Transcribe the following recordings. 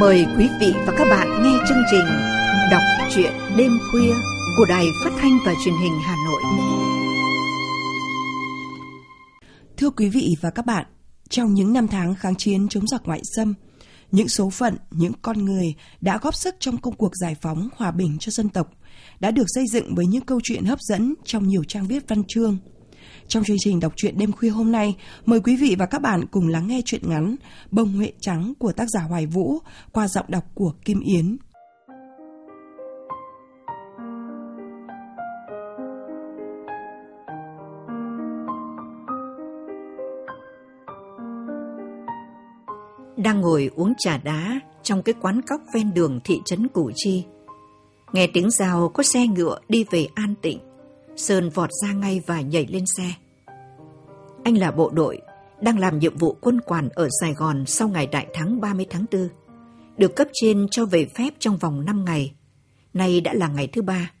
Mời quý vị và các bạn nghe chương trình Đọc truyện đêm khuya của Đài Phát thanh và Truyền hình Hà Nội. Thưa quý vị và các bạn, trong những năm tháng kháng chiến chống giặc ngoại xâm, những số phận, những con người đã góp sức trong công cuộc giải phóng hòa bình cho dân tộc đã được xây dựng với những câu chuyện hấp dẫn trong nhiều trang viết văn chương. Trong chương trình đọc truyện đêm khuya hôm nay, mời quý vị và các bạn cùng lắng nghe truyện ngắn Bông Huệ Trắng của tác giả Hoài Vũ qua giọng đọc của Kim Yến. Đang ngồi uống trà đá trong cái quán cóc ven đường thị trấn Củ Chi. Nghe tiếng rào có xe ngựa đi về An Tịnh. Sơn vọt ra ngay và nhảy lên xe. Anh là bộ đội, đang làm nhiệm vụ quân quản ở Sài Gòn sau ngày đại thắng 30 tháng 4. Được cấp trên cho về phép trong vòng 5 ngày. Nay đã là ngày thứ ba.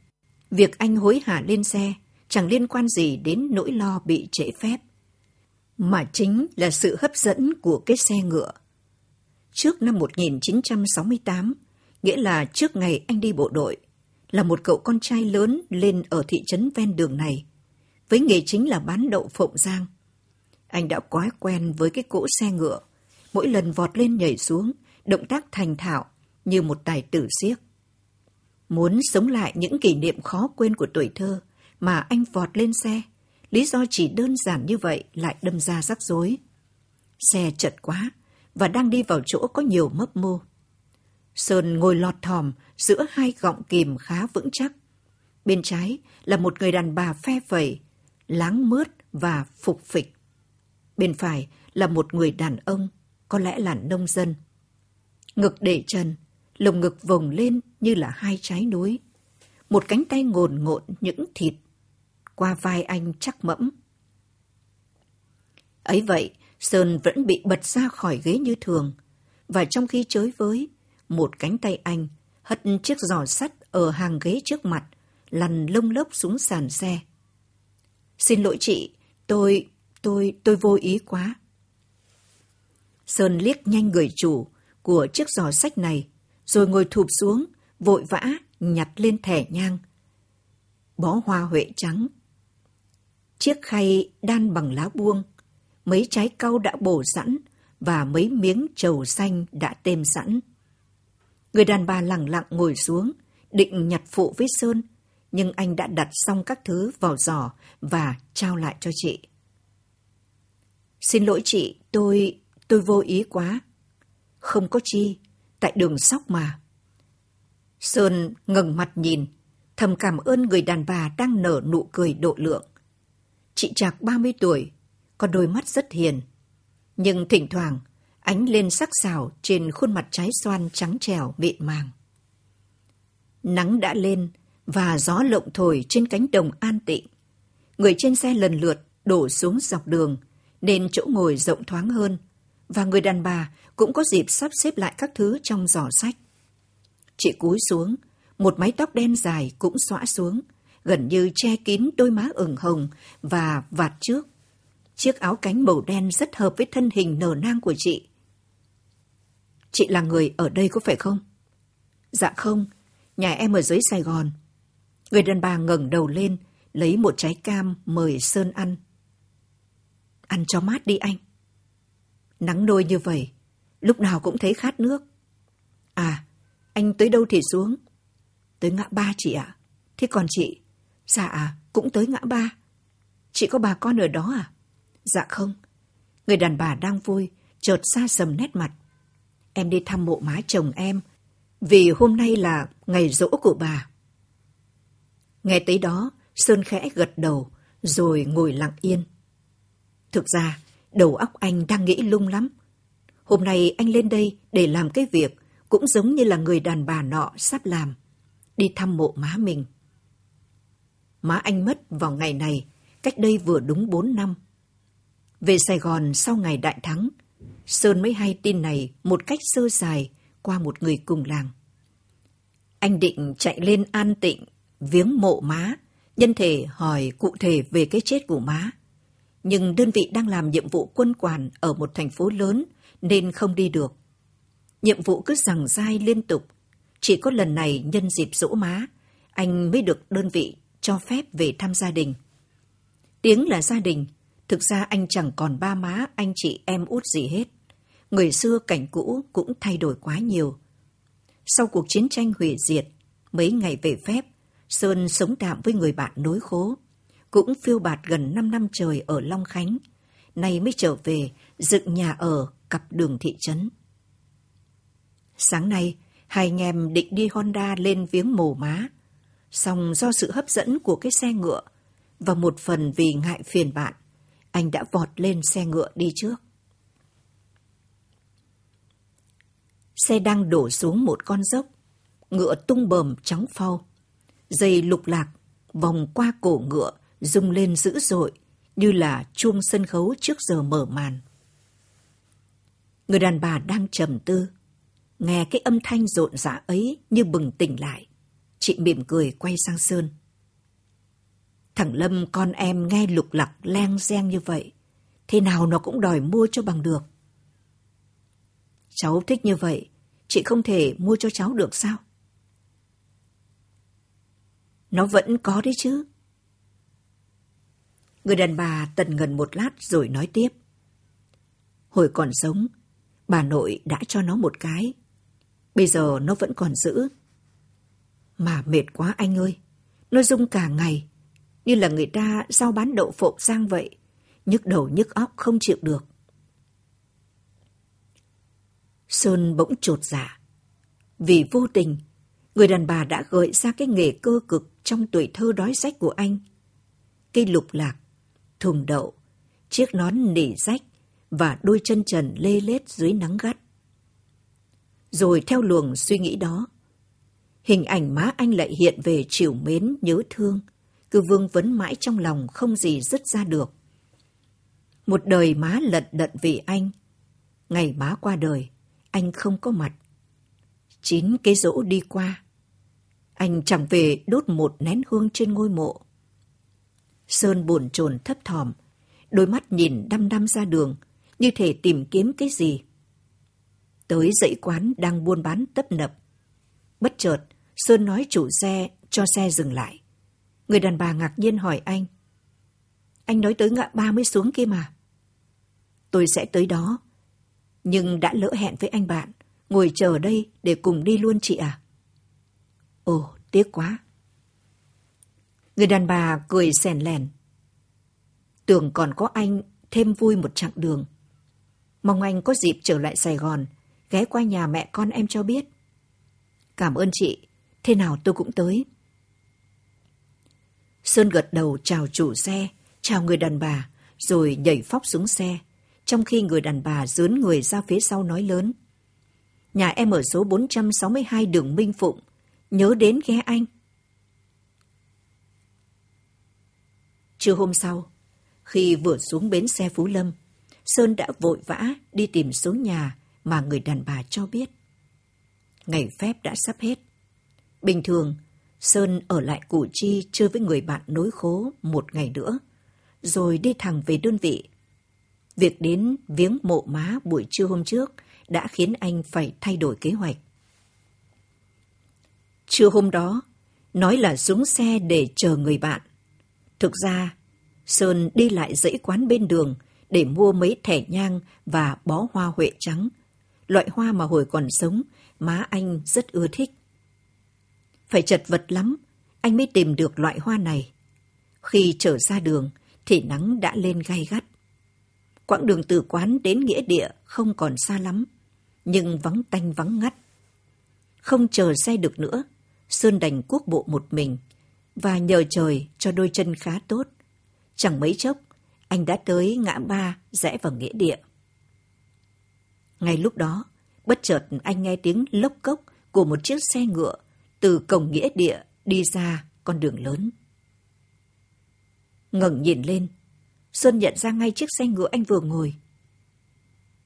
Việc anh hối hả lên xe chẳng liên quan gì đến nỗi lo bị trễ phép. Mà chính là sự hấp dẫn của cái xe ngựa. Trước năm 1968, nghĩa là trước ngày anh đi bộ đội, là một cậu con trai lớn lên ở thị trấn ven đường này, với nghề chính là bán đậu phộng giang. Anh đã quá quen với cái cỗ xe ngựa, mỗi lần vọt lên nhảy xuống, động tác thành thạo như một tài tử siếc. Muốn sống lại những kỷ niệm khó quên của tuổi thơ mà anh vọt lên xe, lý do chỉ đơn giản như vậy lại đâm ra rắc rối. Xe chật quá và đang đi vào chỗ có nhiều mấp mô. Sơn ngồi lọt thòm giữa hai gọng kìm khá vững chắc. Bên trái là một người đàn bà phe phẩy, láng mướt và phục phịch. Bên phải là một người đàn ông, có lẽ là nông dân. Ngực để trần, lồng ngực vồng lên như là hai trái núi. Một cánh tay ngồn ngộn những thịt. Qua vai anh chắc mẫm. Ấy vậy, Sơn vẫn bị bật ra khỏi ghế như thường. Và trong khi chới với, một cánh tay anh hất chiếc giỏ sắt ở hàng ghế trước mặt, lăn lông lốc xuống sàn xe. Xin lỗi chị, tôi, tôi, tôi vô ý quá. Sơn liếc nhanh người chủ của chiếc giỏ sách này, rồi ngồi thụp xuống, vội vã nhặt lên thẻ nhang. Bó hoa huệ trắng. Chiếc khay đan bằng lá buông, mấy trái cau đã bổ sẵn và mấy miếng trầu xanh đã têm sẵn. Người đàn bà lặng lặng ngồi xuống, định nhặt phụ với Sơn, nhưng anh đã đặt xong các thứ vào giỏ và trao lại cho chị. Xin lỗi chị, tôi... tôi vô ý quá. Không có chi, tại đường sóc mà. Sơn ngẩng mặt nhìn, thầm cảm ơn người đàn bà đang nở nụ cười độ lượng. Chị Trạc 30 tuổi, có đôi mắt rất hiền. Nhưng thỉnh thoảng, ánh lên sắc sảo trên khuôn mặt trái xoan trắng trẻo mịn màng. Nắng đã lên và gió lộng thổi trên cánh đồng an tịnh. Người trên xe lần lượt đổ xuống dọc đường, nên chỗ ngồi rộng thoáng hơn, và người đàn bà cũng có dịp sắp xếp lại các thứ trong giỏ sách. Chị cúi xuống, một mái tóc đen dài cũng xõa xuống, gần như che kín đôi má ửng hồng và vạt trước. Chiếc áo cánh màu đen rất hợp với thân hình nở nang của chị. Chị là người ở đây có phải không? Dạ không, nhà em ở dưới Sài Gòn. Người đàn bà ngẩng đầu lên, lấy một trái cam mời Sơn ăn. Ăn cho mát đi anh. Nắng nôi như vậy, lúc nào cũng thấy khát nước. À, anh tới đâu thì xuống? Tới ngã ba chị ạ. Thế còn chị? Dạ, cũng tới ngã ba. Chị có bà con ở đó à? Dạ không. Người đàn bà đang vui, chợt xa sầm nét mặt. Em đi thăm mộ má chồng em, vì hôm nay là ngày rỗ của bà. Nghe tới đó, Sơn khẽ gật đầu, rồi ngồi lặng yên. Thực ra, đầu óc anh đang nghĩ lung lắm. Hôm nay anh lên đây để làm cái việc cũng giống như là người đàn bà nọ sắp làm. Đi thăm mộ má mình. Má anh mất vào ngày này, cách đây vừa đúng bốn năm. Về Sài Gòn sau ngày đại thắng, Sơn mới hay tin này một cách sơ sài qua một người cùng làng. Anh định chạy lên an tịnh, viếng mộ má, nhân thể hỏi cụ thể về cái chết của má. Nhưng đơn vị đang làm nhiệm vụ quân quản ở một thành phố lớn nên không đi được. Nhiệm vụ cứ rằng dai liên tục. Chỉ có lần này nhân dịp dỗ má, anh mới được đơn vị cho phép về thăm gia đình. Tiếng là gia đình, thực ra anh chẳng còn ba má, anh chị em út gì hết. Người xưa cảnh cũ cũng thay đổi quá nhiều. Sau cuộc chiến tranh hủy diệt, mấy ngày về phép, Sơn sống tạm với người bạn nối khố. Cũng phiêu bạt gần 5 năm trời ở Long Khánh. Nay mới trở về, dựng nhà ở cặp đường thị trấn. Sáng nay, hai anh em định đi Honda lên viếng mồ má. Xong do sự hấp dẫn của cái xe ngựa và một phần vì ngại phiền bạn, anh đã vọt lên xe ngựa đi trước. Xe đang đổ xuống một con dốc, ngựa tung bờm trắng phau. Dây lục lạc, vòng qua cổ ngựa, rung lên dữ dội, như là chuông sân khấu trước giờ mở màn. Người đàn bà đang trầm tư, nghe cái âm thanh rộn rã ấy như bừng tỉnh lại. Chị mỉm cười quay sang Sơn. Thằng Lâm con em nghe lục lặc len reng như vậy, thế nào nó cũng đòi mua cho bằng được. Cháu thích như vậy, chị không thể mua cho cháu được sao? Nó vẫn có đấy chứ. Người đàn bà tần ngần một lát rồi nói tiếp. Hồi còn sống, bà nội đã cho nó một cái. Bây giờ nó vẫn còn giữ. Mà mệt quá anh ơi. Nó rung cả ngày. Như là người ta giao bán đậu phộng sang vậy. Nhức đầu nhức óc không chịu được. Sơn bỗng trột dạ. Vì vô tình, người đàn bà đã gợi ra cái nghề cơ cực trong tuổi thơ đói rách của anh. Cây lục lạc, thùng đậu, chiếc nón nỉ rách và đôi chân trần lê lết dưới nắng gắt. Rồi theo luồng suy nghĩ đó, hình ảnh má anh lại hiện về chiều mến nhớ thương, cứ vương vấn mãi trong lòng không gì dứt ra được. Một đời má lận đận vì anh. Ngày má qua đời, anh không có mặt. Chín cái rỗ đi qua. Anh chẳng về đốt một nén hương trên ngôi mộ. Sơn buồn chồn thấp thỏm, đôi mắt nhìn đăm đăm ra đường, như thể tìm kiếm cái gì. Tới dãy quán đang buôn bán tấp nập. Bất chợt, Sơn nói chủ xe cho xe dừng lại. Người đàn bà ngạc nhiên hỏi anh. Anh nói tới ngã ba mới xuống kia mà. Tôi sẽ tới đó. Nhưng đã lỡ hẹn với anh bạn. Ngồi chờ đây để cùng đi luôn chị à? Ồ, tiếc quá. Người đàn bà cười sèn lèn. Tưởng còn có anh thêm vui một chặng đường. Mong anh có dịp trở lại Sài Gòn, ghé qua nhà mẹ con em cho biết. Cảm ơn chị, thế nào tôi cũng tới. Sơn gật đầu chào chủ xe, chào người đàn bà, rồi nhảy phóc xuống xe, trong khi người đàn bà dướn người ra phía sau nói lớn. Nhà em ở số 462 đường Minh Phụng, nhớ đến ghé anh. Trưa hôm sau, khi vừa xuống bến xe Phú Lâm, Sơn đã vội vã đi tìm số nhà mà người đàn bà cho biết. Ngày phép đã sắp hết. Bình thường, Sơn ở lại Củ Chi chơi với người bạn nối khố một ngày nữa, rồi đi thẳng về đơn vị. Việc đến viếng mộ má buổi trưa hôm trước đã khiến anh phải thay đổi kế hoạch. Trưa hôm đó, nói là xuống xe để chờ người bạn. Thực ra, Sơn đi lại dãy quán bên đường để mua mấy thẻ nhang và bó hoa huệ trắng, loại hoa mà hồi còn sống, má anh rất ưa thích. Phải chật vật lắm, anh mới tìm được loại hoa này. Khi trở ra đường, thì nắng đã lên gay gắt. Quãng đường từ quán đến nghĩa địa không còn xa lắm, nhưng vắng tanh vắng ngắt. Không chờ xe được nữa, Sơn đành cuốc bộ một mình, và nhờ trời cho đôi chân khá tốt. Chẳng mấy chốc, anh đã tới ngã ba rẽ vào nghĩa địa. Ngay lúc đó, bất chợt anh nghe tiếng lốc cốc của một chiếc xe ngựa từ cổng nghĩa địa đi ra con đường lớn. ngẩng nhìn lên, Xuân nhận ra ngay chiếc xe ngựa anh vừa ngồi.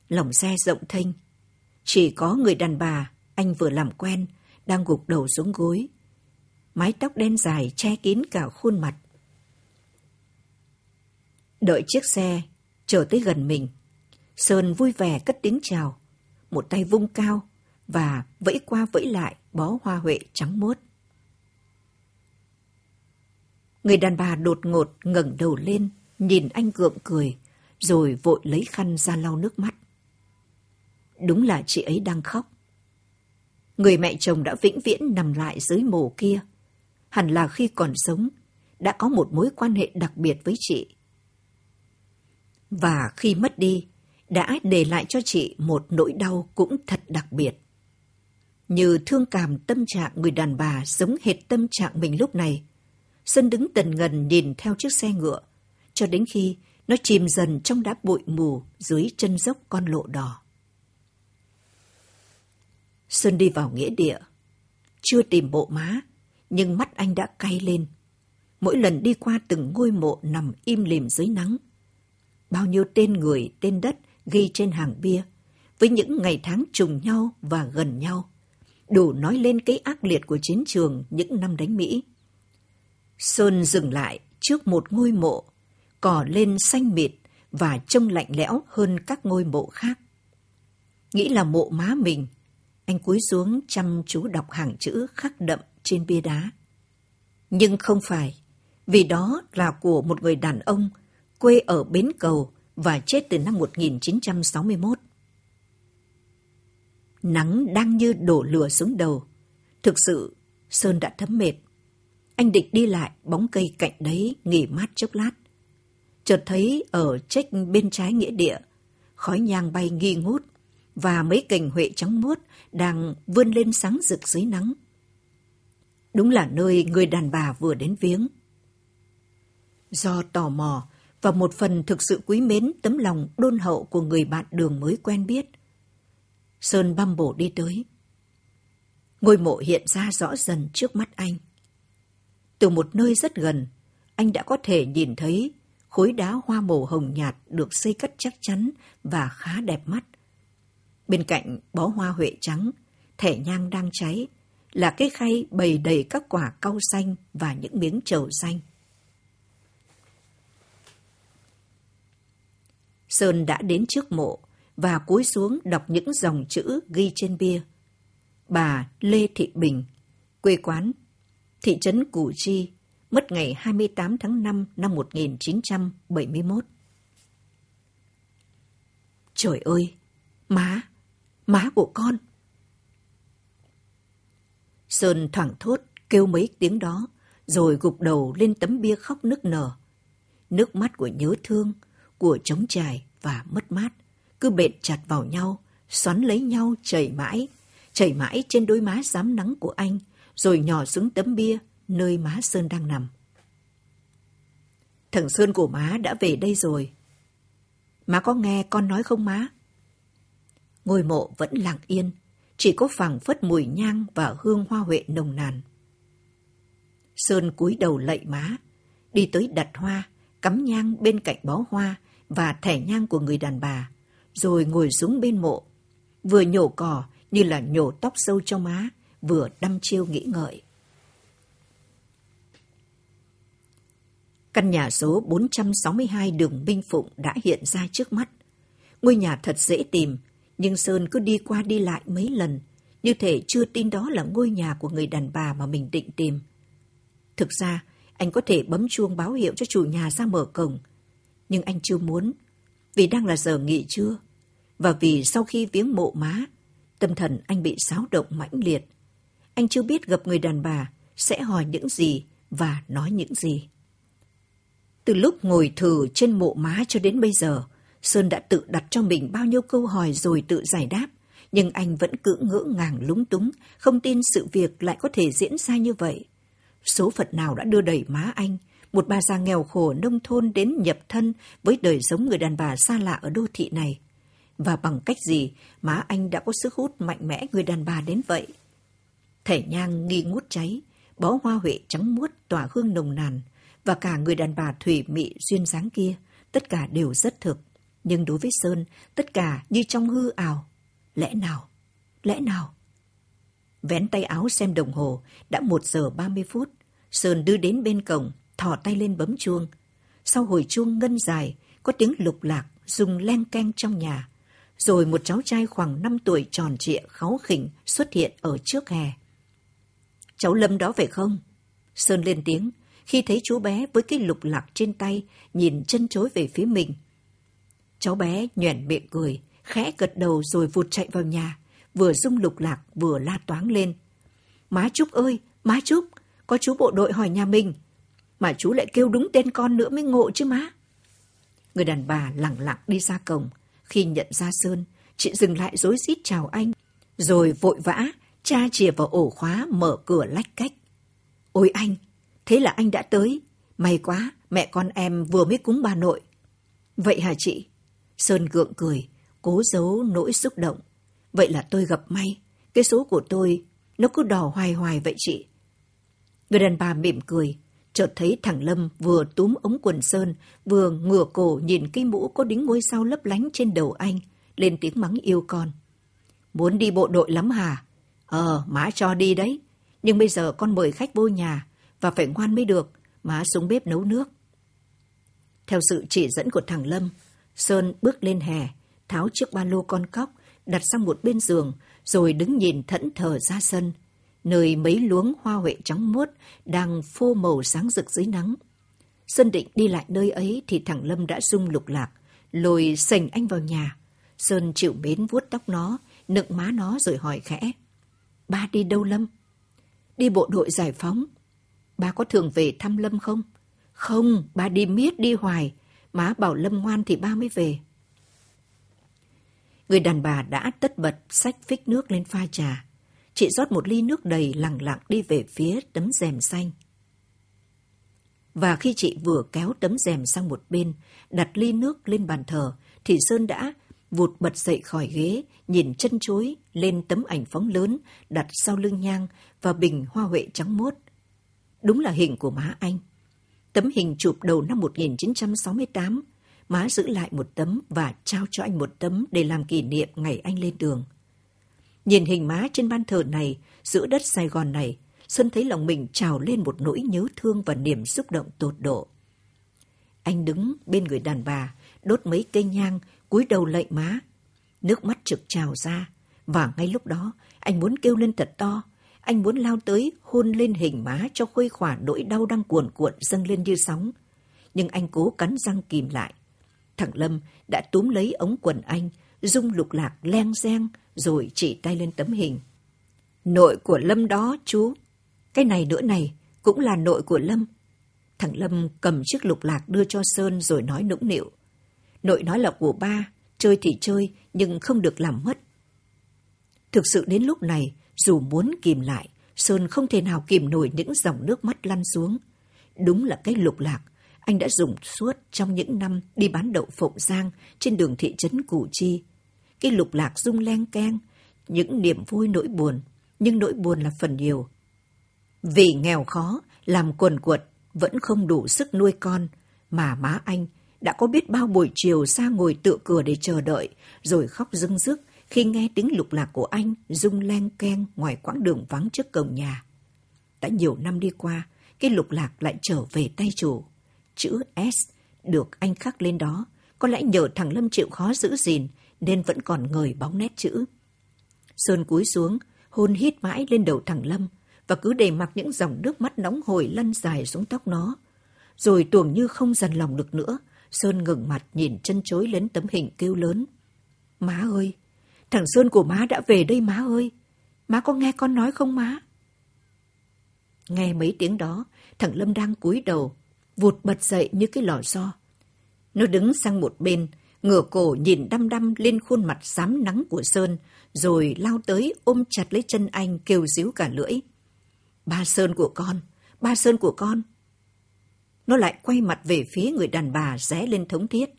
Lòng xe rộng thênh, chỉ có người đàn bà anh vừa làm quen đang gục đầu xuống gối. Mái tóc đen dài che kín cả khuôn mặt. Đợi chiếc xe chờ tới gần mình, Sơn vui vẻ cất tiếng chào, một tay vung cao, và vẫy qua vẫy lại bó hoa huệ trắng muốt. Người đàn bà đột ngột ngẩng đầu lên, nhìn anh gượng cười, rồi vội lấy khăn ra lau nước mắt. Đúng là chị ấy đang khóc. Người mẹ chồng đã vĩnh viễn nằm lại dưới mồ kia. Hẳn là khi còn sống, đã có một mối quan hệ đặc biệt với chị. Và khi mất đi, đã để lại cho chị một nỗi đau cũng thật đặc biệt. Như thương cảm tâm trạng người đàn bà giống hệt tâm trạng mình lúc này. Sơn đứng tần ngần nhìn theo chiếc xe ngựa, cho đến khi nó chìm dần trong đá bụi mù dưới chân dốc con lộ đỏ. Xuân đi vào nghĩa địa. Chưa tìm bộ má, nhưng mắt anh đã cay lên. Mỗi lần đi qua từng ngôi mộ nằm im lìm dưới nắng. Bao nhiêu tên người, tên đất ghi trên hàng bia, với những ngày tháng trùng nhau và gần nhau, đủ nói lên cái ác liệt của chiến trường những năm đánh Mỹ. Sơn dừng lại trước một ngôi mộ, cỏ lên xanh mịt và trông lạnh lẽo hơn các ngôi mộ khác. Nghĩ là mộ má mình, anh cúi xuống chăm chú đọc hàng chữ khắc đậm trên bia đá. Nhưng không phải, vì đó là của một người đàn ông quê ở Bến Cầu và chết từ năm 1961. Nắng đang như đổ lửa xuống đầu. Thực sự, Sơn đã thấm mệt. Anh định đi lại bóng cây cạnh đấy nghỉ mát chốc lát. Chợt thấy ở trách bên trái nghĩa địa, khói nhang bay nghi ngút và mấy cành huệ trắng muốt đang vươn lên sáng rực dưới nắng. Đúng là nơi người đàn bà vừa đến viếng. Do tò mò và một phần thực sự quý mến tấm lòng đôn hậu của người bạn đường mới quen biết, Sơn băm bổ đi tới. Ngôi mộ hiện ra rõ dần trước mắt anh. Từ một nơi rất gần, anh đã có thể nhìn thấy khối đá hoa màu hồng nhạt được xây cất chắc chắn và khá đẹp mắt. Bên cạnh bó hoa huệ trắng, thẻ nhang đang cháy, là cái khay bầy đầy các quả cau xanh và những miếng trầu xanh. Sơn đã đến trước mộ và cúi xuống đọc những dòng chữ ghi trên bia. Bà Lê Thị Bình, quê quán, thị trấn Củ Chi, mất ngày 28 tháng 5 năm 1971. Trời ơi, má, má của con. Sơn thoảng thốt kêu mấy tiếng đó, rồi gục đầu lên tấm bia khóc nức nở. Nước mắt của nhớ thương, của trống trải và mất mát, cứ bện chặt vào nhau, xoắn lấy nhau chảy mãi, chảy mãi trên đôi má dám nắng của anh, rồi nhỏ xuống tấm bia nơi má Sơn đang nằm. Thằng Sơn của má đã về đây rồi. Má có nghe con nói không má? Ngôi mộ vẫn lặng yên, chỉ có phẳng phất mùi nhang và hương hoa huệ nồng nàn. Sơn cúi đầu lạy má, đi tới đặt hoa, cắm nhang bên cạnh bó hoa và thẻ nhang của người đàn bà, rồi ngồi xuống bên mộ, vừa nhổ cỏ như là nhổ tóc sâu cho má, vừa đăm chiêu nghĩ ngợi. Căn nhà số 462 đường Minh Phụng đã hiện ra trước mắt. Ngôi nhà thật dễ tìm, nhưng Sơn cứ đi qua đi lại mấy lần, như thể chưa tin đó là ngôi nhà của người đàn bà mà mình định tìm. Thực ra, anh có thể bấm chuông báo hiệu cho chủ nhà ra mở cổng, nhưng anh chưa muốn, vì đang là giờ nghỉ trưa, và vì sau khi viếng mộ má, tâm thần anh bị xáo động mãnh liệt. Anh chưa biết gặp người đàn bà sẽ hỏi những gì và nói những gì. Từ lúc ngồi thử trên mộ má cho đến bây giờ, Sơn đã tự đặt cho mình bao nhiêu câu hỏi rồi tự giải đáp, nhưng anh vẫn cứ ngỡ ngàng lúng túng, không tin sự việc lại có thể diễn ra như vậy. Số phận nào đã đưa đẩy má anh, một bà già nghèo khổ nông thôn đến nhập thân với đời sống người đàn bà xa lạ ở đô thị này. Và bằng cách gì má anh đã có sức hút mạnh mẽ người đàn bà đến vậy? Thể nhang nghi ngút cháy, bó hoa huệ trắng muốt tỏa hương nồng nàn, và cả người đàn bà thủy mị duyên dáng kia, tất cả đều rất thực. Nhưng đối với Sơn, tất cả như trong hư ảo. Lẽ nào? Lẽ nào? Vén tay áo xem đồng hồ, đã một giờ ba mươi phút. Sơn đưa đến bên cổng, thò tay lên bấm chuông. Sau hồi chuông ngân dài, có tiếng lục lạc, dùng len keng trong nhà. Rồi một cháu trai khoảng 5 tuổi tròn trịa kháu khỉnh xuất hiện ở trước hè. Cháu Lâm đó phải không? Sơn lên tiếng, khi thấy chú bé với cái lục lạc trên tay, nhìn chân chối về phía mình. Cháu bé nhoẻn miệng cười, khẽ gật đầu rồi vụt chạy vào nhà, vừa rung lục lạc vừa la toáng lên. Má Trúc ơi, má Trúc, có chú bộ đội hỏi nhà mình. Mà chú lại kêu đúng tên con nữa mới ngộ chứ má. Người đàn bà lặng lặng đi ra cổng. Khi nhận ra Sơn, chị dừng lại dối rít chào anh. Rồi vội vã, cha chìa vào ổ khóa mở cửa lách cách. Ôi anh, thế là anh đã tới. May quá, mẹ con em vừa mới cúng bà nội. Vậy hả chị? Sơn gượng cười, cố giấu nỗi xúc động. Vậy là tôi gặp may. Cái số của tôi, nó cứ đỏ hoài hoài vậy chị. Người đàn bà mỉm cười, chợt thấy thằng Lâm vừa túm ống quần Sơn, vừa ngửa cổ nhìn cái mũ có đính ngôi sao lấp lánh trên đầu anh, lên tiếng mắng yêu con. Muốn đi bộ đội lắm hả? Ờ, má cho đi đấy. Nhưng bây giờ con mời khách vô nhà, và phải ngoan mới được, má xuống bếp nấu nước. Theo sự chỉ dẫn của thằng Lâm, Sơn bước lên hè, tháo chiếc ba lô con cóc, đặt sang một bên giường, rồi đứng nhìn thẫn thờ ra sân, nơi mấy luống hoa huệ trắng muốt đang phô màu sáng rực dưới nắng. Sơn định đi lại nơi ấy thì thằng Lâm đã rung lục lạc, lôi sành anh vào nhà. Sơn chịu mến vuốt tóc nó, nựng má nó rồi hỏi khẽ. Ba đi đâu Lâm? Đi bộ đội giải phóng. Ba có thường về thăm Lâm không? Không, ba đi miết đi hoài. Má bảo Lâm ngoan thì ba mới về. Người đàn bà đã tất bật xách phích nước lên pha trà. Chị rót một ly nước đầy lặng lặng đi về phía tấm rèm xanh. Và khi chị vừa kéo tấm rèm sang một bên, đặt ly nước lên bàn thờ, thì Sơn đã vụt bật dậy khỏi ghế, nhìn chân chối lên tấm ảnh phóng lớn đặt sau lưng nhang và bình hoa huệ trắng mốt. Đúng là hình của má anh. Tấm hình chụp đầu năm 1968, má giữ lại một tấm và trao cho anh một tấm để làm kỷ niệm ngày anh lên đường. Nhìn hình má trên ban thờ này, giữa đất Sài Gòn này, Xuân thấy lòng mình trào lên một nỗi nhớ thương và niềm xúc động tột độ. Anh đứng bên người đàn bà, đốt mấy cây nhang, cúi đầu lạy má. Nước mắt trực trào ra, và ngay lúc đó, anh muốn kêu lên thật to. Anh muốn lao tới, hôn lên hình má cho khuây khỏa nỗi đau đang cuồn cuộn dâng lên như sóng. Nhưng anh cố cắn răng kìm lại. Thằng Lâm đã túm lấy ống quần anh, dung lục lạc len reng rồi chỉ tay lên tấm hình. Nội của Lâm đó, chú. Cái này nữa này, cũng là nội của Lâm. Thằng Lâm cầm chiếc lục lạc đưa cho Sơn rồi nói nũng nịu. Nội nói là của ba, chơi thì chơi, nhưng không được làm mất. Thực sự đến lúc này, dù muốn kìm lại, Sơn không thể nào kìm nổi những dòng nước mắt lăn xuống. Đúng là cái lục lạc, anh đã dùng suốt trong những năm đi bán đậu phộng giang trên đường thị trấn Củ Chi. Cái lục lạc rung len keng, những niềm vui nỗi buồn, nhưng nỗi buồn là phần nhiều. Vì nghèo khó, làm quần quật, vẫn không đủ sức nuôi con, mà má anh đã có biết bao buổi chiều xa ngồi tựa cửa để chờ đợi, rồi khóc dưng dứt khi nghe tiếng lục lạc của anh rung len keng ngoài quãng đường vắng trước cổng nhà. Đã nhiều năm đi qua, cái lục lạc lại trở về tay chủ. Chữ S được anh khắc lên đó, có lẽ nhờ thằng Lâm chịu khó giữ gìn nên vẫn còn ngời bóng nét chữ. Sơn cúi xuống, hôn hít mãi lên đầu thằng Lâm và cứ để mặc những dòng nước mắt nóng hổi lăn dài xuống tóc nó. Rồi tuồng như không dằn lòng được nữa, Sơn ngừng mặt nhìn chân chối lên tấm hình kêu lớn. Má ơi, thằng Sơn của má đã về đây má ơi. Má có nghe con nói không má? Nghe mấy tiếng đó, thằng Lâm đang cúi đầu, vụt bật dậy như cái lò xo. Nó đứng sang một bên, ngửa cổ nhìn đăm đăm lên khuôn mặt xám nắng của Sơn, rồi lao tới ôm chặt lấy chân anh kêu díu cả lưỡi. Ba Sơn của con, ba Sơn của con. Nó lại quay mặt về phía người đàn bà ré lên thống thiết.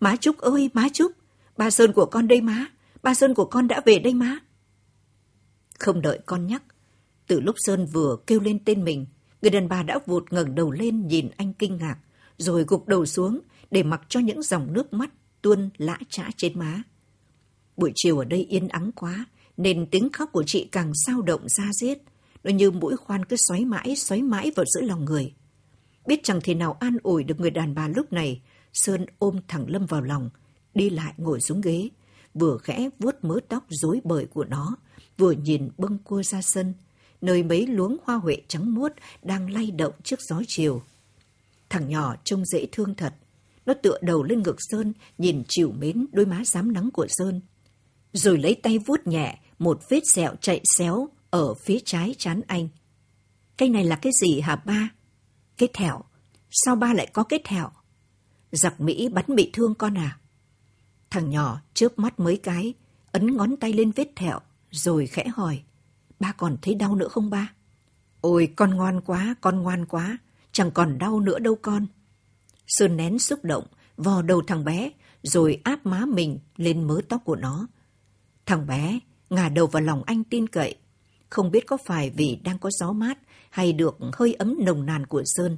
Má Trúc ơi, má Trúc, ba Sơn của con đây má, ba Sơn của con đã về đây má. Không đợi con nhắc, từ lúc Sơn vừa kêu lên tên mình, người đàn bà đã vụt ngẩng đầu lên nhìn anh kinh ngạc, rồi gục đầu xuống để mặc cho những dòng nước mắt tuôn lã trã trên má. Buổi chiều ở đây yên ắng quá, nên tiếng khóc của chị càng sao động ra giết. Nó như mũi khoan cứ xoáy mãi, xoáy mãi vào giữa lòng người. Biết chẳng thể nào an ủi được người đàn bà lúc này, Sơn ôm thẳng Lâm vào lòng, đi lại ngồi xuống ghế, vừa khẽ vuốt mớ tóc rối bời của nó, vừa nhìn bâng cua ra sân, nơi mấy luống hoa huệ trắng muốt đang lay động trước gió chiều. Thằng nhỏ trông dễ thương thật. Nó tựa đầu lên ngực Sơn, nhìn chiều mến đôi má dám nắng của Sơn. Rồi lấy tay vuốt nhẹ một vết sẹo chạy xéo ở phía trái chán anh. Cái này là cái gì hả ba? Cái thẹo. Sao ba lại có cái thẹo? Giặc Mỹ bắn bị thương con à? Thằng nhỏ chớp mắt mấy cái, ấn ngón tay lên vết thẹo, rồi khẽ hỏi. Ba còn thấy đau nữa không ba? Ôi, con ngoan quá, con ngoan quá, chẳng còn đau nữa đâu con. Sơn nén xúc động, vò đầu thằng bé, rồi áp má mình lên mớ tóc của nó. Thằng bé ngả đầu vào lòng anh tin cậy. Không biết có phải vì đang có gió mát hay được hơi ấm nồng nàn của Sơn.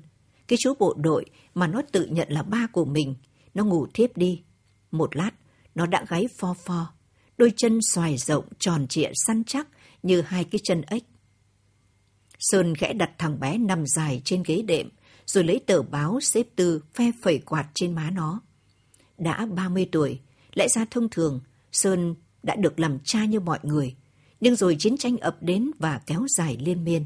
Cái chú bộ đội mà nó tự nhận là ba của mình, nó ngủ thiếp đi. Một lát, nó đã gáy pho pho, đôi chân xoài rộng tròn trịa săn chắc như hai cái chân ếch. Sơn khẽ đặt thằng bé nằm dài trên ghế đệm, rồi lấy tờ báo xếp tư phe phẩy quạt trên má nó. Đã 30 tuổi, lẽ ra thông thường, Sơn đã được làm cha như mọi người, nhưng rồi chiến tranh ập đến và kéo dài liên miên.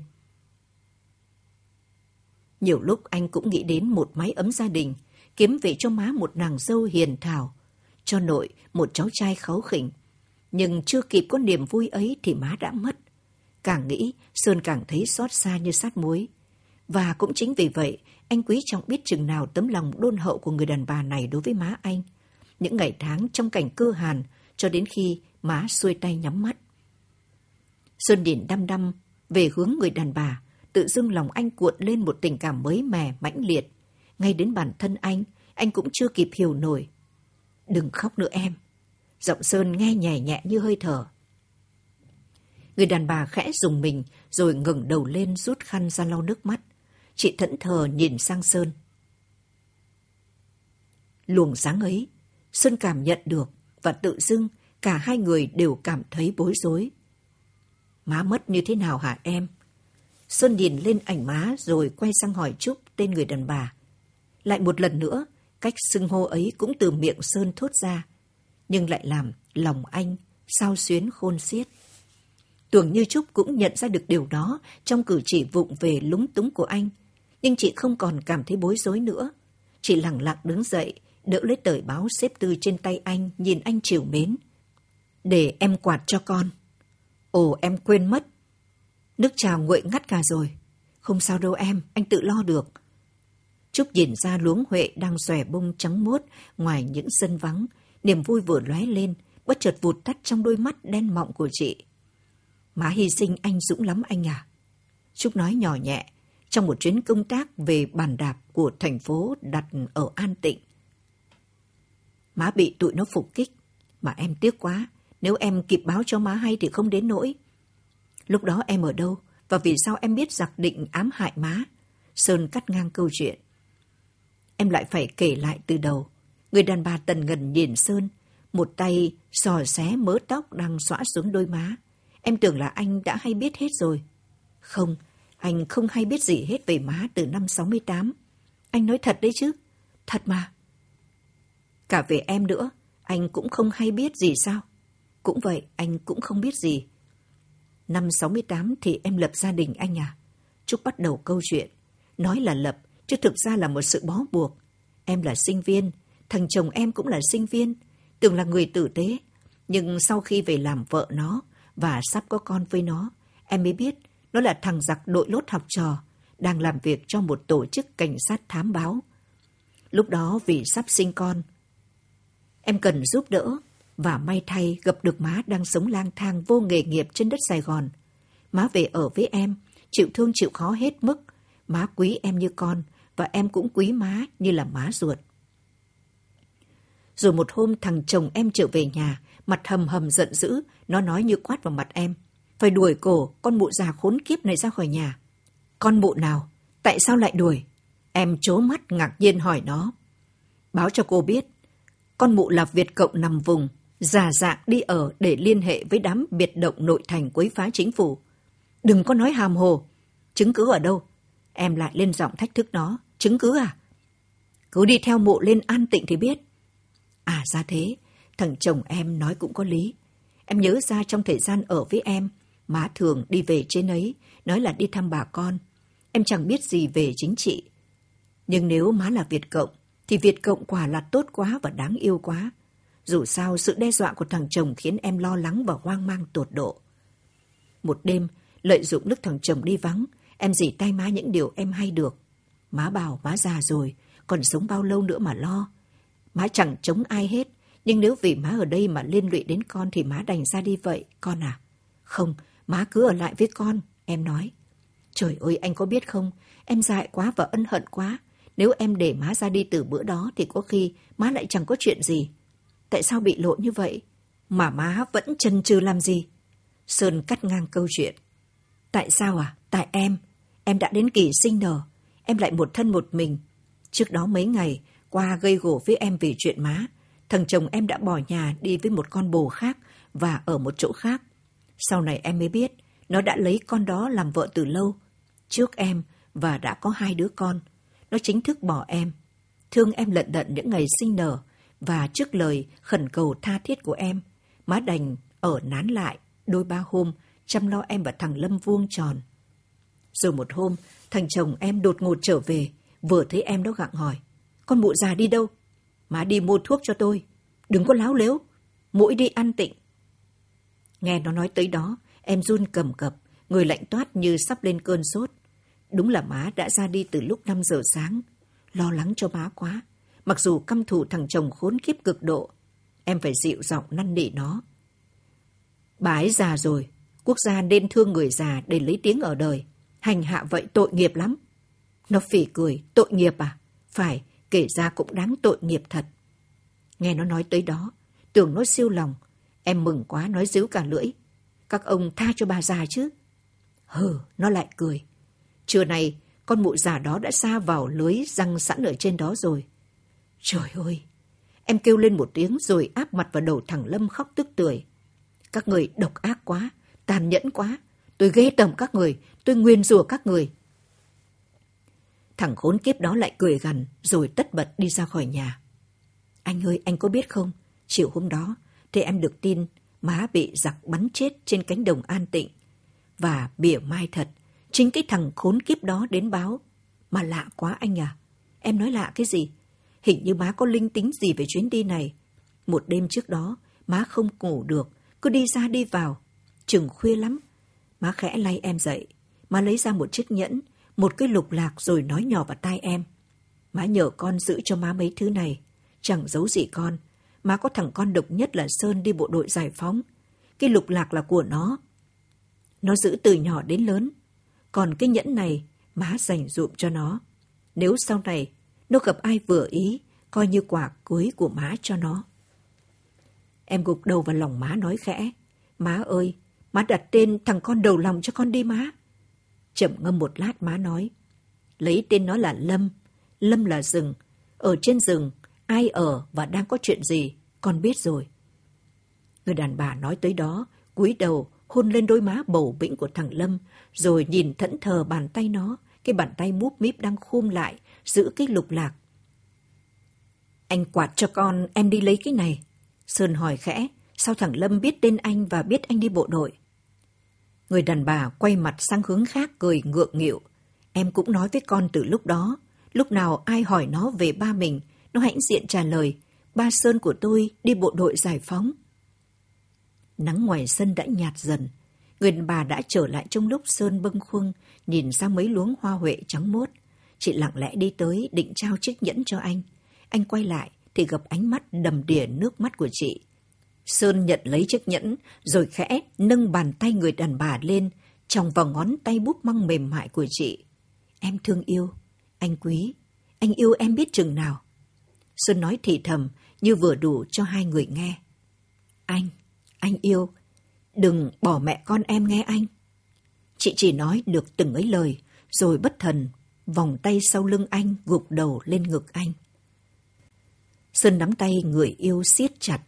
Nhiều lúc anh cũng nghĩ đến một mái ấm gia đình, kiếm về cho má một nàng dâu hiền thảo, cho nội một cháu trai kháu khỉnh. Nhưng chưa kịp có niềm vui ấy thì má đã mất. Càng nghĩ, Sơn càng thấy xót xa như sát muối. Và cũng chính vì vậy, anh quý trọng biết chừng nào tấm lòng đôn hậu của người đàn bà này đối với má anh. Những ngày tháng trong cảnh cơ hàn, cho đến khi má xuôi tay nhắm mắt. Sơn điển đăm đăm về hướng người đàn bà, tự dưng lòng anh cuộn lên một tình cảm mới mẻ, mãnh liệt. Ngay đến bản thân anh, anh cũng chưa kịp hiểu nổi. Đừng khóc nữa em. Giọng Sơn nghe nhẹ nhẹ như hơi thở. Người đàn bà khẽ dùng mình, rồi ngừng đầu lên rút khăn ra lau nước mắt. Chị thẫn thờ nhìn sang Sơn. Luồng sáng ấy, Sơn cảm nhận được và tự dưng cả hai người đều cảm thấy bối rối. Má mất như thế nào hả em? Sơn nhìn lên ảnh má rồi quay sang hỏi Trúc tên người đàn bà. Lại một lần nữa, cách xưng hô ấy cũng từ miệng Sơn thốt ra, nhưng lại làm lòng anh sao xuyến khôn xiết. Tưởng như Trúc cũng nhận ra được điều đó trong cử chỉ vụng về lúng túng của anh, nhưng chị không còn cảm thấy bối rối nữa. Chị lặng lặng đứng dậy, đỡ lấy tờ báo xếp tư trên tay anh, nhìn anh chiều mến. Để em quạt cho con. Ồ, em quên mất. Nước trà nguội ngắt cả rồi. Không sao đâu em, anh tự lo được. Trúc nhìn ra luống Huệ đang xòe bông trắng mốt ngoài những sân vắng. Niềm vui vừa lóe lên, bất chợt vụt tắt trong đôi mắt đen mọng của chị. Má hy sinh anh dũng lắm anh à. Trúc nói nhỏ nhẹ, trong một chuyến công tác về bàn đạp của thành phố đặt ở An Tịnh. Má bị tụi nó phục kích, mà em tiếc quá, nếu em kịp báo cho má hay thì không đến nỗi. Lúc đó em ở đâu, và vì sao em biết giặc định ám hại má? Sơn cắt ngang câu chuyện. Em lại phải kể lại từ đầu. Người đàn bà tần ngần nhìn Sơn, một tay sò xé mớ tóc đang xõa xuống đôi má. Em tưởng là anh đã hay biết hết rồi. Không, anh không hay biết gì hết về má từ năm 68. Anh nói thật đấy chứ. Thật mà. Cả về em nữa, anh cũng không hay biết gì sao? Cũng vậy, anh cũng không biết gì. Năm 68 thì em lập gia đình anh à? Trúc bắt đầu câu chuyện. Nói là lập, chứ thực ra là một sự bó buộc. Em là sinh viên, thằng chồng em cũng là sinh viên, tưởng là người tử tế. Nhưng sau khi về làm vợ nó và sắp có con với nó, em mới biết nó là thằng giặc đội lốt học trò, đang làm việc cho một tổ chức cảnh sát thám báo. Lúc đó vì sắp sinh con, em cần giúp đỡ và may thay gặp được má đang sống lang thang vô nghề nghiệp trên đất Sài Gòn. Má về ở với em, chịu thương chịu khó hết mức. Má quý em như con, và em cũng quý má như là má ruột. Rồi một hôm thằng chồng em trở về nhà, mặt hầm hầm giận dữ, nó nói như quát vào mặt em. Phải đuổi cổ con mụ già khốn kiếp này ra khỏi nhà. Con mụ nào? Tại sao lại đuổi? Em chố mắt ngạc nhiên hỏi nó. Báo cho cô biết, con mụ là Việt Cộng nằm vùng, già dạng đi ở để liên hệ với đám biệt động nội thành quấy phá chính phủ. Đừng có nói hàm hồ. Chứng cứ ở đâu? Em lại lên giọng thách thức nó. Chứng cứ à? Cứ đi theo mộ lên an tịnh thì biết. À ra thế. Thằng chồng em nói cũng có lý. Em nhớ ra trong thời gian ở với em, má thường đi về trên ấy, nói là đi thăm bà con. Em chẳng biết gì về chính trị. Nhưng nếu má là Việt Cộng, thì Việt Cộng quả là tốt quá và đáng yêu quá. Dù sao, sự đe dọa của thằng chồng khiến em lo lắng và hoang mang tột độ. Một đêm, lợi dụng lúc thằng chồng đi vắng, em dì tay má những điều em hay được. Má bảo má già rồi, còn sống bao lâu nữa mà lo. Má chẳng chống ai hết, nhưng nếu vì má ở đây mà liên lụy đến con thì má đành ra đi vậy, con à. Không, má cứ ở lại với con, em nói. Trời ơi, anh có biết không, em dại quá và ân hận quá. Nếu em để má ra đi từ bữa đó thì có khi má lại chẳng có chuyện gì. Tại sao bị lộ như vậy? Mà má vẫn chần chừ làm gì? Sơn cắt ngang câu chuyện. Tại sao à? Tại em. Em đã đến kỳ sinh nở. Em lại một thân một mình. Trước đó mấy ngày, qua gây gổ với em về chuyện má. Thằng chồng em đã bỏ nhà đi với một con bồ khác và ở một chỗ khác. Sau này em mới biết, nó đã lấy con đó làm vợ từ lâu. Trước em và đã có hai đứa con. Nó chính thức bỏ em. Thương em lận đận những ngày sinh nở và trước lời khẩn cầu tha thiết của em, má đành ở nán lại đôi ba hôm chăm lo em và thằng Lâm vuông tròn. Rồi một hôm, thằng chồng em đột ngột trở về, vừa thấy em đó gặng hỏi. Con mụ già đi đâu? Má đi mua thuốc cho tôi. Đừng có láo lếu. Mũi đi ăn tịnh. Nghe nó nói tới đó, em run cầm cập, người lạnh toát như sắp lên cơn sốt. Đúng là má đã ra đi từ lúc 5 giờ sáng. Lo lắng cho má quá. Mặc dù căm thù thằng chồng khốn kiếp cực độ, em phải dịu giọng năn nỉ nó. Bà ấy già rồi, quốc gia nên thương người già để lấy tiếng ở đời. Hành hạ vậy tội nghiệp lắm. Nó phỉ cười, tội nghiệp à? Phải, kể ra cũng đáng tội nghiệp thật. Nghe nó nói tới đó, tưởng nó siêu lòng. Em mừng quá nói díu cả lưỡi. Các ông tha cho bà già chứ. Hừ, nó lại cười. Trưa nay, con mụ già đó đã xa vào lưới răng sẵn ở trên đó rồi. Trời ơi! Em kêu lên một tiếng rồi áp mặt vào đầu thằng Lâm khóc tức tưởi. Các người độc ác quá, tàn nhẫn quá. Tôi ghê tởm các người, tôi nguyên rủa các người. Thằng khốn kiếp đó lại cười gằn rồi tất bật đi ra khỏi nhà. Anh ơi, anh có biết không? Chiều hôm đó, thì em được tin má bị giặc bắn chết trên cánh đồng an tịnh. Và bỉa mai thật, chính cái thằng khốn kiếp đó đến báo. Mà lạ quá anh à. Em nói lạ cái gì? Hình như má có linh tính gì về chuyến đi này. Một đêm trước đó, má không ngủ được, cứ đi ra đi vào. Chừng khuya lắm. Má khẽ lay em dậy. Má lấy ra một chiếc nhẫn, một cái lục lạc rồi nói nhỏ vào tai em. Má nhờ con giữ cho má mấy thứ này. Chẳng giấu gì con. Má có thằng con độc nhất là Sơn đi bộ đội giải phóng. Cái lục lạc là của nó. Nó giữ từ nhỏ đến lớn. Còn cái nhẫn này, má dành dụm cho nó. Nếu sau này nó gặp ai vừa ý, coi như quả cưới của má cho nó. Em gục đầu vào lòng má nói khẽ. Má ơi, má đặt tên thằng con đầu lòng cho con đi má. Chậm ngâm một lát má nói. Lấy tên nó là Lâm. Lâm là rừng. Ở trên rừng, ai ở và đang có chuyện gì, con biết rồi. Người đàn bà nói tới đó, cúi đầu hôn lên đôi má bầu bĩnh của thằng Lâm, rồi nhìn thẫn thờ bàn tay nó, cái bàn tay múp míp đang khum lại, giữ cái lục lạc. Anh quạt cho con, em đi lấy cái này. Sơn hỏi khẽ, sao thằng Lâm biết tên anh và biết anh đi bộ đội? Người đàn bà quay mặt sang hướng khác cười ngượng nghịu. Em cũng nói với con từ lúc đó, lúc nào ai hỏi nó về ba mình, nó hãnh diện trả lời, ba Sơn của tôi đi bộ đội giải phóng. Nắng ngoài sân đã nhạt dần, người đàn bà đã trở lại trong lúc Sơn bâng khuâng, nhìn sang mấy luống hoa huệ trắng mốt. Chị lặng lẽ đi tới định trao chiếc nhẫn cho anh. Anh quay lại thì gặp ánh mắt đầm đìa nước mắt của chị. Sơn nhận lấy chiếc nhẫn rồi khẽ nâng bàn tay người đàn bà lên trong vào ngón tay búp măng mềm mại của chị. Em thương yêu, anh quý, anh yêu em biết chừng nào. Sơn nói thì thầm như vừa đủ cho hai người nghe. Anh, anh yêu, đừng bỏ mẹ con em nghe anh. Chị chỉ nói được từng ấy lời rồi bất thần vòng tay sau lưng anh gục đầu lên ngực anh. Sơn nắm tay người yêu siết chặt,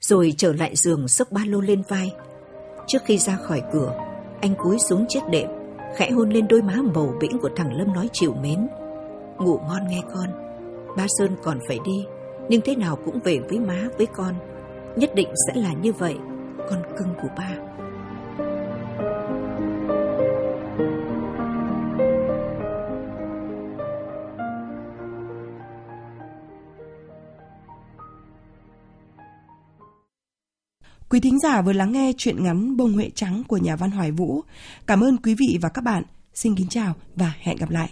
rồi trở lại giường xốc ba lô lên vai. Trước khi ra khỏi cửa, anh cúi xuống chiếc đệm, khẽ hôn lên đôi má bầu bĩnh của thằng Lâm nói chịu mến. Ngủ ngon nghe con, ba Sơn còn phải đi, nhưng thế nào cũng về với má với con. Nhất định sẽ là như vậy, con cưng của ba. Quý thính giả vừa lắng nghe chuyện ngắn Bông Huệ Trắng của nhà văn Hoài Vũ. Cảm ơn quý vị và các bạn. Xin kính chào và hẹn gặp lại.